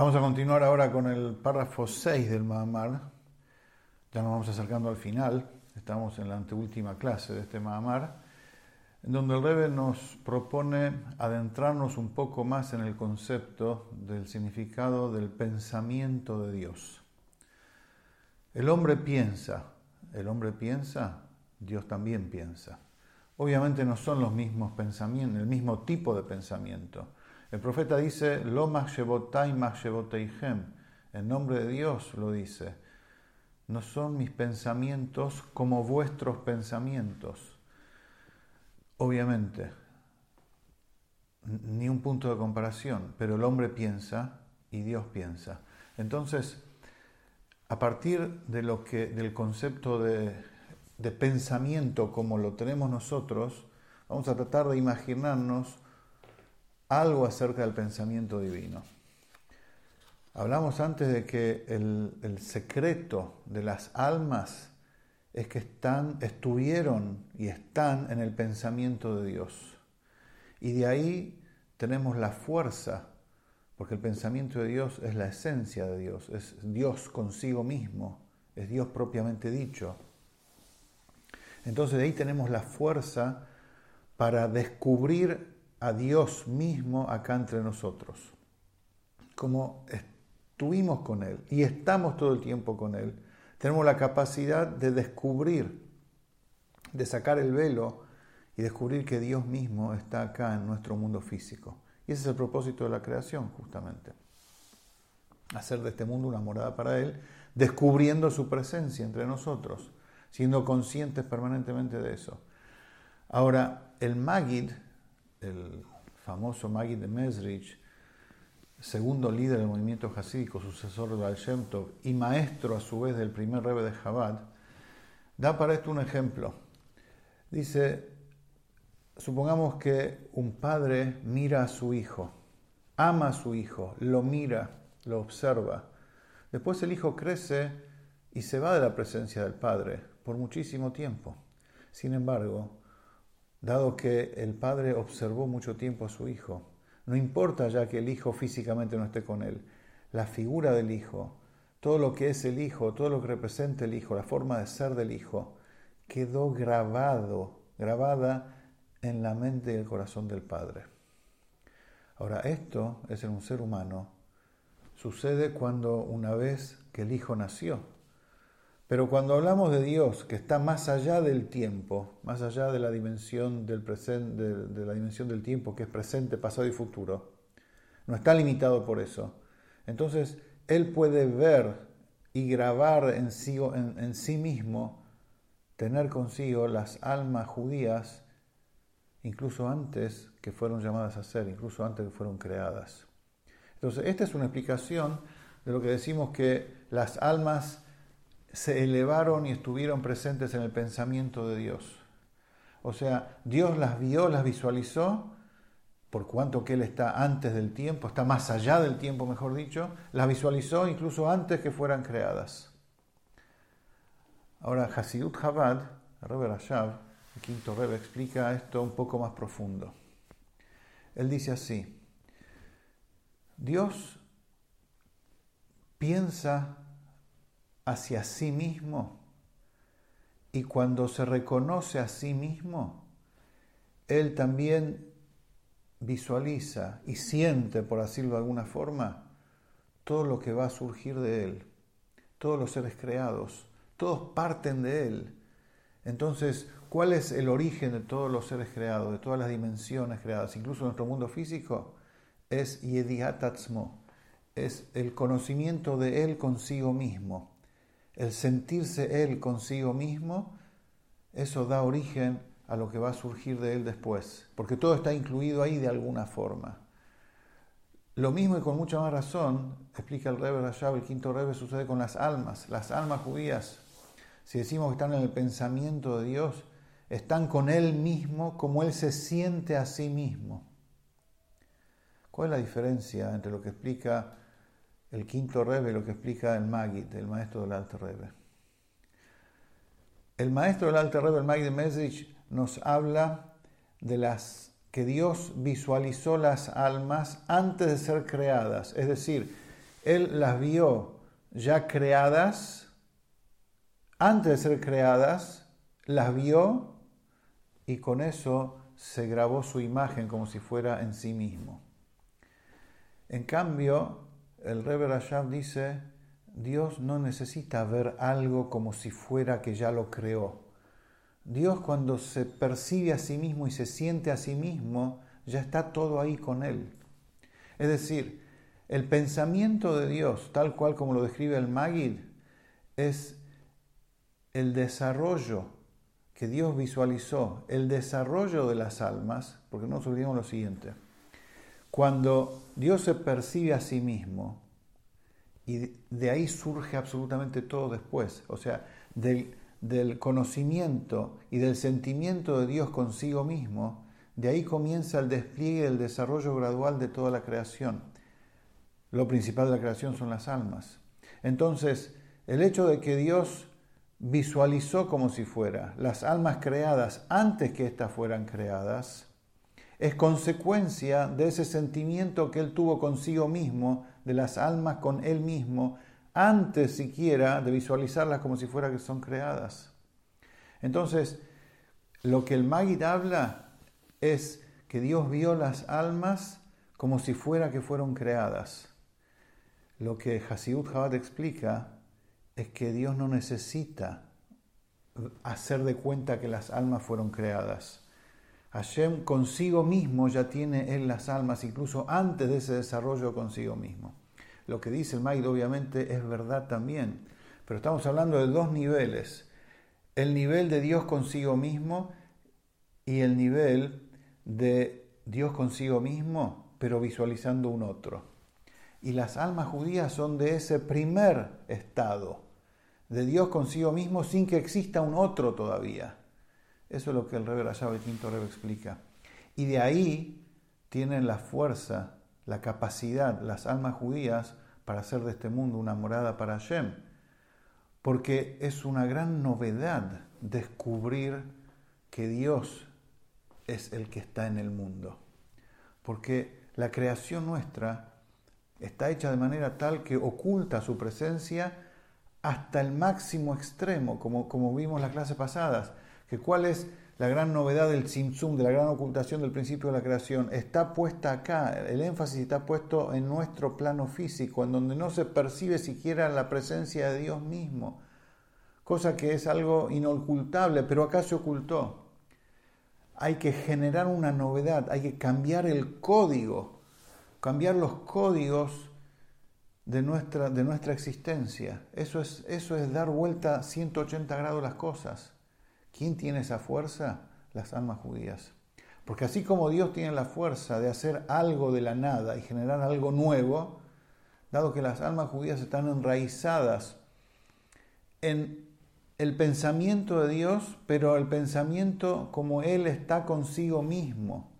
Vamos a continuar ahora con el párrafo 6 del Mahamar. Ya nos vamos acercando al final. Estamos en la anteúltima clase de este Mahamar, en donde el Rebbe nos propone adentrarnos un poco más en el concepto del significado del pensamiento de Dios. El hombre piensa, el hombre piensa, Dios también piensa. Obviamente no son los mismos pensamientos, el mismo tipo de pensamiento el profeta dice, Lo En nombre de Dios lo dice. No son mis pensamientos como vuestros pensamientos. Obviamente, ni un punto de comparación, pero el hombre piensa y Dios piensa. Entonces, a partir de lo que, del concepto de pensamiento como lo tenemos nosotros, vamos a tratar de imaginarnos algo acerca del pensamiento divino. Hablamos antes de que el, secreto de las almas es que están, estuvieron y están en el pensamiento de Dios. Y de ahí tenemos la fuerza, porque el pensamiento de Dios es la esencia de Dios, es Dios consigo mismo, es Dios propiamente dicho. Entonces de ahí tenemos la fuerza para descubrir a Dios mismo acá entre nosotros. Como estuvimos con Él y estamos todo el tiempo con Él, tenemos la capacidad de descubrir, de sacar el velo y descubrir que Dios mismo está acá en nuestro mundo físico. Y ese es el propósito de la creación, justamente. Hacer de este mundo una morada para Él, descubriendo su presencia entre nosotros, siendo conscientes permanentemente de eso. Ahora, el Magid, el famoso Magid de Mesrich, segundo líder del movimiento hasídico, sucesor de Al-Shem y maestro a su vez del primer rebe de Chabad, da para esto un ejemplo. Dice, supongamos que un padre mira a su hijo, ama a su hijo, lo mira, lo observa. Después el hijo crece y se va de la presencia del padre por muchísimo tiempo. Sin embargo, dado que el padre observó mucho tiempo a su hijo. No importa ya que el hijo físicamente no esté con él, la figura del hijo, todo lo que es el hijo, todo lo que representa el hijo, la forma de ser del hijo, quedó grabado, grabada en la mente y el corazón del padre. Ahora, esto es en un ser humano. Sucede cuando una vez que el hijo nació, pero cuando hablamos de Dios, que está más allá del tiempo, más allá de la dimensión del, de, la dimensión del tiempo, que es presente, pasado y futuro, no está limitado por eso. Entonces, Él puede ver y grabar en sí, en sí mismo, tener consigo las almas judías, incluso antes que fueron llamadas a ser, incluso antes que fueron creadas. Entonces, esta es una explicación de lo que decimos que las almas se elevaron y estuvieron presentes en el pensamiento de Dios. O sea, Dios las vio, las visualizó, por cuanto que Él está antes del tiempo, está más allá del tiempo, mejor dicho, las visualizó incluso antes que fueran creadas. Ahora, Hasidut Chabad, Rashav, el quinto Rebbe, explica esto un poco más profundo. Él dice así, Dios piensa hacia sí mismo y cuando se reconoce a sí mismo, él también visualiza y siente, por decirlo de alguna forma, todo lo que va a surgir de él. Todos los seres creados, todos parten de él. Entonces, ¿cuál es el origen de todos los seres creados, de todas las dimensiones creadas, incluso nuestro mundo físico? Es Yediatatzmo, es el conocimiento de él consigo mismo el sentirse él consigo mismo, eso da origen a lo que va a surgir de él después, porque todo está incluido ahí de alguna forma. Lo mismo y con mucha más razón, explica el Rebbe Rashab, el quinto Rebbe, sucede con las almas. Las almas judías, si decimos que están en el pensamiento de Dios, están con Él mismo como Él se siente a sí mismo. ¿Cuál es la diferencia entre lo que explica el quinto Rebe, lo que explica el Magid, el maestro del Alter Rebe. El maestro del Alter Rebe, el Magid de Mesrich, nos habla de las que Dios visualizó las almas antes de ser creadas, es decir, Él las vio ya creadas, antes de ser creadas, las vio y con eso se grabó su imagen como si fuera en sí mismo. En cambio, el Rebbe Rashab dice, Dios no necesita ver algo como si fuera que ya lo creó. Dios cuando se percibe a sí mismo y se siente a sí mismo, ya está todo ahí con Él. Es decir, el pensamiento de Dios, tal cual como lo describe el Magid, es el desarrollo que Dios visualizó, el desarrollo de las almas, porque no nos olvidemos lo siguiente, cuando Dios se percibe a sí mismo, y de ahí surge absolutamente todo después, o sea, del, conocimiento y del sentimiento de Dios consigo mismo, de ahí comienza el despliegue, el desarrollo gradual de toda la creación. Lo principal de la creación son las almas. Entonces, el hecho de que Dios visualizó como si fuera las almas creadas antes que éstas fueran creadas, es consecuencia de ese sentimiento que él tuvo consigo mismo, de las almas con él mismo, antes siquiera de visualizarlas como si fuera que son creadas. Entonces, lo que el Magid habla es que Dios vio las almas como si fuera que fueron creadas. Lo que Hasidut Chabad explica es que Dios no necesita hacer de cuenta que las almas fueron creadas. Hashem consigo mismo ya tiene él las almas, incluso antes de ese desarrollo consigo mismo. Lo que dice el Maid obviamente es verdad también, pero estamos hablando de dos niveles. El nivel de Dios consigo mismo y el nivel de Dios consigo mismo, pero visualizando un otro. Y las almas judías son de ese primer estado, de Dios consigo mismo sin que exista un otro todavía. Eso es lo que el Rebbe llave el quinto Rebbe explica. Y de ahí tienen la fuerza, la capacidad, las almas judías, para hacer de este mundo una morada para Hashem. Porque es una gran novedad descubrir que Dios es el que está en el mundo. Porque la creación nuestra está hecha de manera tal que oculta su presencia hasta el máximo extremo, como, como vimos las clases pasadas, que cuál es la gran novedad del Tzimtzum, de la gran ocultación del principio de la creación, está puesta acá, el énfasis está puesto en nuestro plano físico, en donde no se percibe siquiera la presencia de Dios mismo, cosa que es algo inocultable, pero acá se ocultó. Hay que generar una novedad, hay que cambiar el código cambiar los códigos de nuestra, de nuestra existencia. Eso es, eso es dar vuelta 180 grados las cosas. ¿Quién tiene esa fuerza? Las almas judías. Porque así como Dios tiene la fuerza de hacer algo de la nada y generar algo nuevo, dado que las almas judías están enraizadas en el pensamiento de Dios, pero el pensamiento como Él está consigo mismo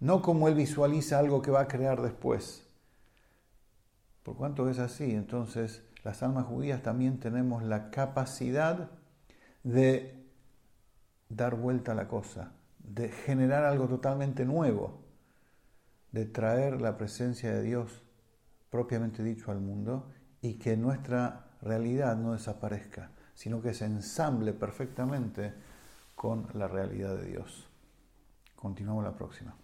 no como él visualiza algo que va a crear después. Por cuanto es así, entonces las almas judías también tenemos la capacidad de dar vuelta a la cosa, de generar algo totalmente nuevo, de traer la presencia de Dios propiamente dicho al mundo y que nuestra realidad no desaparezca, sino que se ensamble perfectamente con la realidad de Dios. Continuamos la próxima.